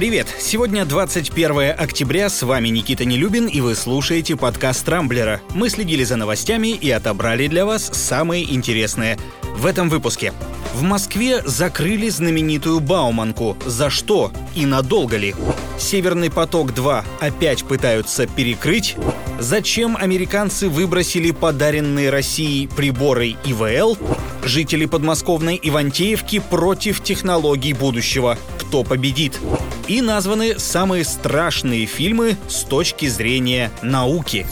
Привет! Сегодня 21 октября, с вами Никита Нелюбин, и вы слушаете подкаст «Трамблера». Мы следили за новостями и отобрали для вас самые интересные. В этом выпуске. В Москве закрыли знаменитую Бауманку. За что и надолго ли? Северный поток-2 опять пытаются перекрыть? Зачем американцы выбросили подаренные России приборы ИВЛ? Жители подмосковной Ивантеевки против технологий будущего. Кто победит? И названы самые страшные фильмы с точки зрения науки.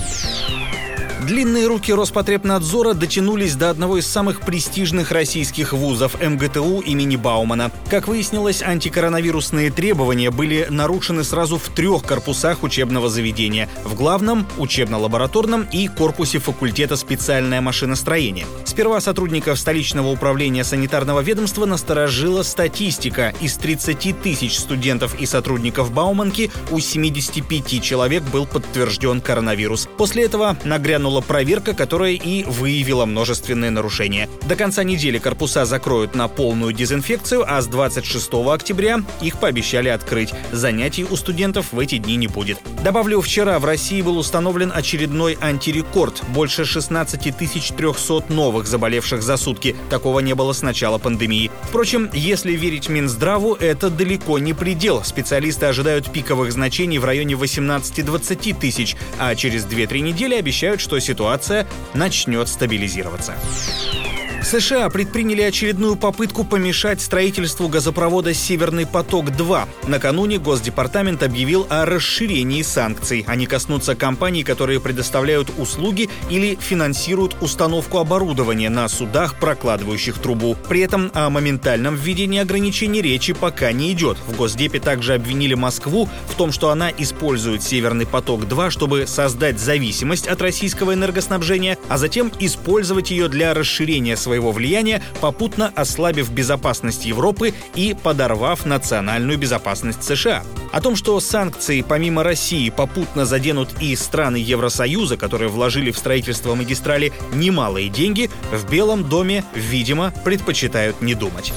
Длинные руки Роспотребнадзора дотянулись до одного из самых престижных российских вузов МГТУ имени Баумана. Как выяснилось, антикоронавирусные требования были нарушены сразу в трех корпусах учебного заведения. В главном, учебно-лабораторном и корпусе факультета специальное машиностроение. Сперва сотрудников столичного управления санитарного ведомства насторожила статистика. Из 30 тысяч студентов и сотрудников Бауманки у 75 человек был подтвержден коронавирус. После этого нагрянул грянула проверка, которая и выявила множественные нарушения. До конца недели корпуса закроют на полную дезинфекцию, а с 26 октября их пообещали открыть. Занятий у студентов в эти дни не будет. Добавлю, вчера в России был установлен очередной антирекорд. Больше 16 300 новых заболевших за сутки. Такого не было с начала пандемии. Впрочем, если верить Минздраву, это далеко не предел. Специалисты ожидают пиковых значений в районе 18-20 тысяч, а через 2-3 недели обещают, что ситуация начнет стабилизироваться. США предприняли очередную попытку помешать строительству газопровода «Северный поток-2». Накануне Госдепартамент объявил о расширении санкций. Они коснутся компаний, которые предоставляют услуги или финансируют установку оборудования на судах, прокладывающих трубу. При этом о моментальном введении ограничений речи пока не идет. В Госдепе также обвинили Москву в том, что она использует «Северный поток-2», чтобы создать зависимость от российского энергоснабжения, а затем использовать ее для расширения своего своего влияния, попутно ослабив безопасность Европы и подорвав национальную безопасность США. О том, что санкции помимо России попутно заденут и страны Евросоюза, которые вложили в строительство магистрали немалые деньги, в Белом доме, видимо, предпочитают не думать.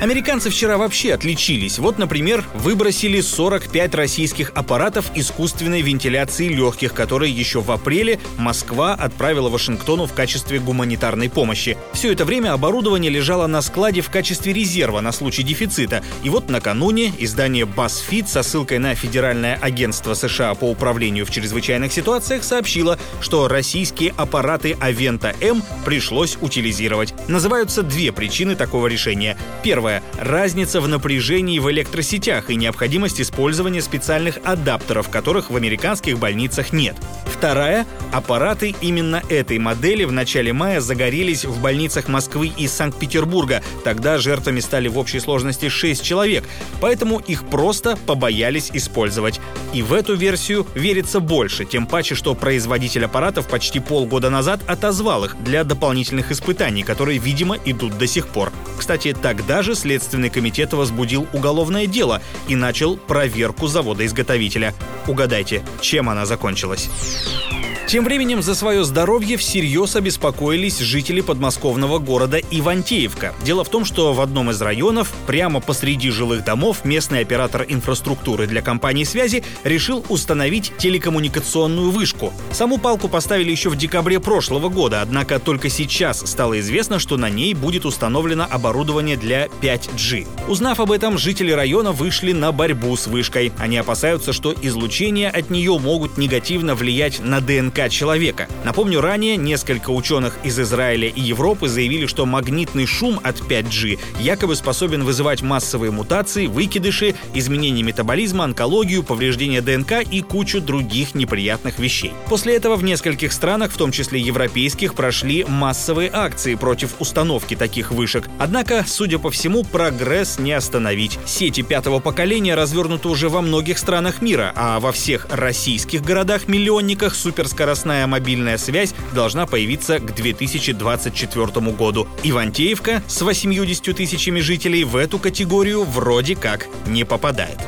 Американцы вчера вообще отличились. Вот, например, выбросили 45 российских аппаратов искусственной вентиляции легких, которые еще в апреле Москва отправила Вашингтону в качестве гуманитарной помощи. Все это время оборудование лежало на складе в качестве резерва на случай дефицита. И вот накануне издание BuzzFeed со ссылкой на Федеральное агентство США по управлению в чрезвычайных ситуациях сообщило, что российские аппараты Авента М пришлось утилизировать. Называются две причины такого решения. Первое Первое – разница в напряжении в электросетях и необходимость использования специальных адаптеров, которых в американских больницах нет. Вторая – аппараты именно этой модели в начале мая загорелись в больницах Москвы и Санкт-Петербурга. Тогда жертвами стали в общей сложности 6 человек, поэтому их просто побоялись использовать. И в эту версию верится больше, тем паче, что производитель аппаратов почти полгода назад отозвал их для дополнительных испытаний, которые, видимо, идут до сих пор. Кстати, тогда же Следственный комитет возбудил уголовное дело и начал проверку завода-изготовителя. Угадайте, чем она закончилась? Тем временем за свое здоровье всерьез обеспокоились жители подмосковного города Ивантеевка. Дело в том, что в одном из районов, прямо посреди жилых домов, местный оператор инфраструктуры для компании связи решил установить телекоммуникационную вышку. Саму палку поставили еще в декабре прошлого года, однако только сейчас стало известно, что на ней будет установлено оборудование для 5G. Узнав об этом, жители района вышли на борьбу с вышкой. Они опасаются, что излучения от нее могут негативно влиять на ДНК человека. Напомню, ранее несколько ученых из Израиля и Европы заявили, что магнитный шум от 5G якобы способен вызывать массовые мутации, выкидыши, изменения метаболизма, онкологию, повреждения ДНК и кучу других неприятных вещей. После этого в нескольких странах, в том числе европейских, прошли массовые акции против установки таких вышек. Однако, судя по всему, прогресс не остановить. Сети пятого поколения развернуты уже во многих странах мира, а во всех российских городах-миллионниках суперскоростная скоростная мобильная связь должна появиться к 2024 году. Ивантеевка с 80 тысячами жителей в эту категорию вроде как не попадает.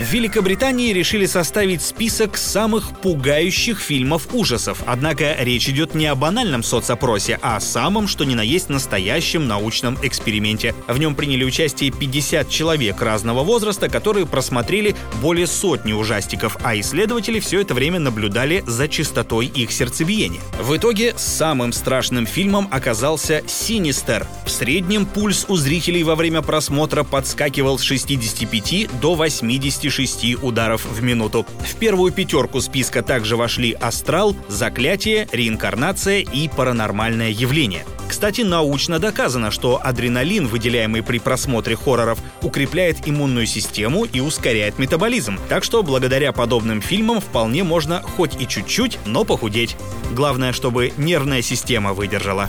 В Великобритании решили составить список самых пугающих фильмов ужасов. Однако речь идет не о банальном соцопросе, а о самом, что ни на есть настоящем научном эксперименте. В нем приняли участие 50 человек разного возраста, которые просмотрели более сотни ужастиков, а исследователи все это время наблюдали за частотой их сердцебиения. В итоге самым страшным фильмом оказался «Синистер». В среднем пульс у зрителей во время просмотра подскакивал с 65 до 80 26 ударов в минуту. В первую пятерку списка также вошли «Астрал», «Заклятие», «Реинкарнация» и «Паранормальное явление». Кстати, научно доказано, что адреналин, выделяемый при просмотре хорроров, укрепляет иммунную систему и ускоряет метаболизм. Так что благодаря подобным фильмам вполне можно хоть и чуть-чуть, но похудеть. Главное, чтобы нервная система выдержала.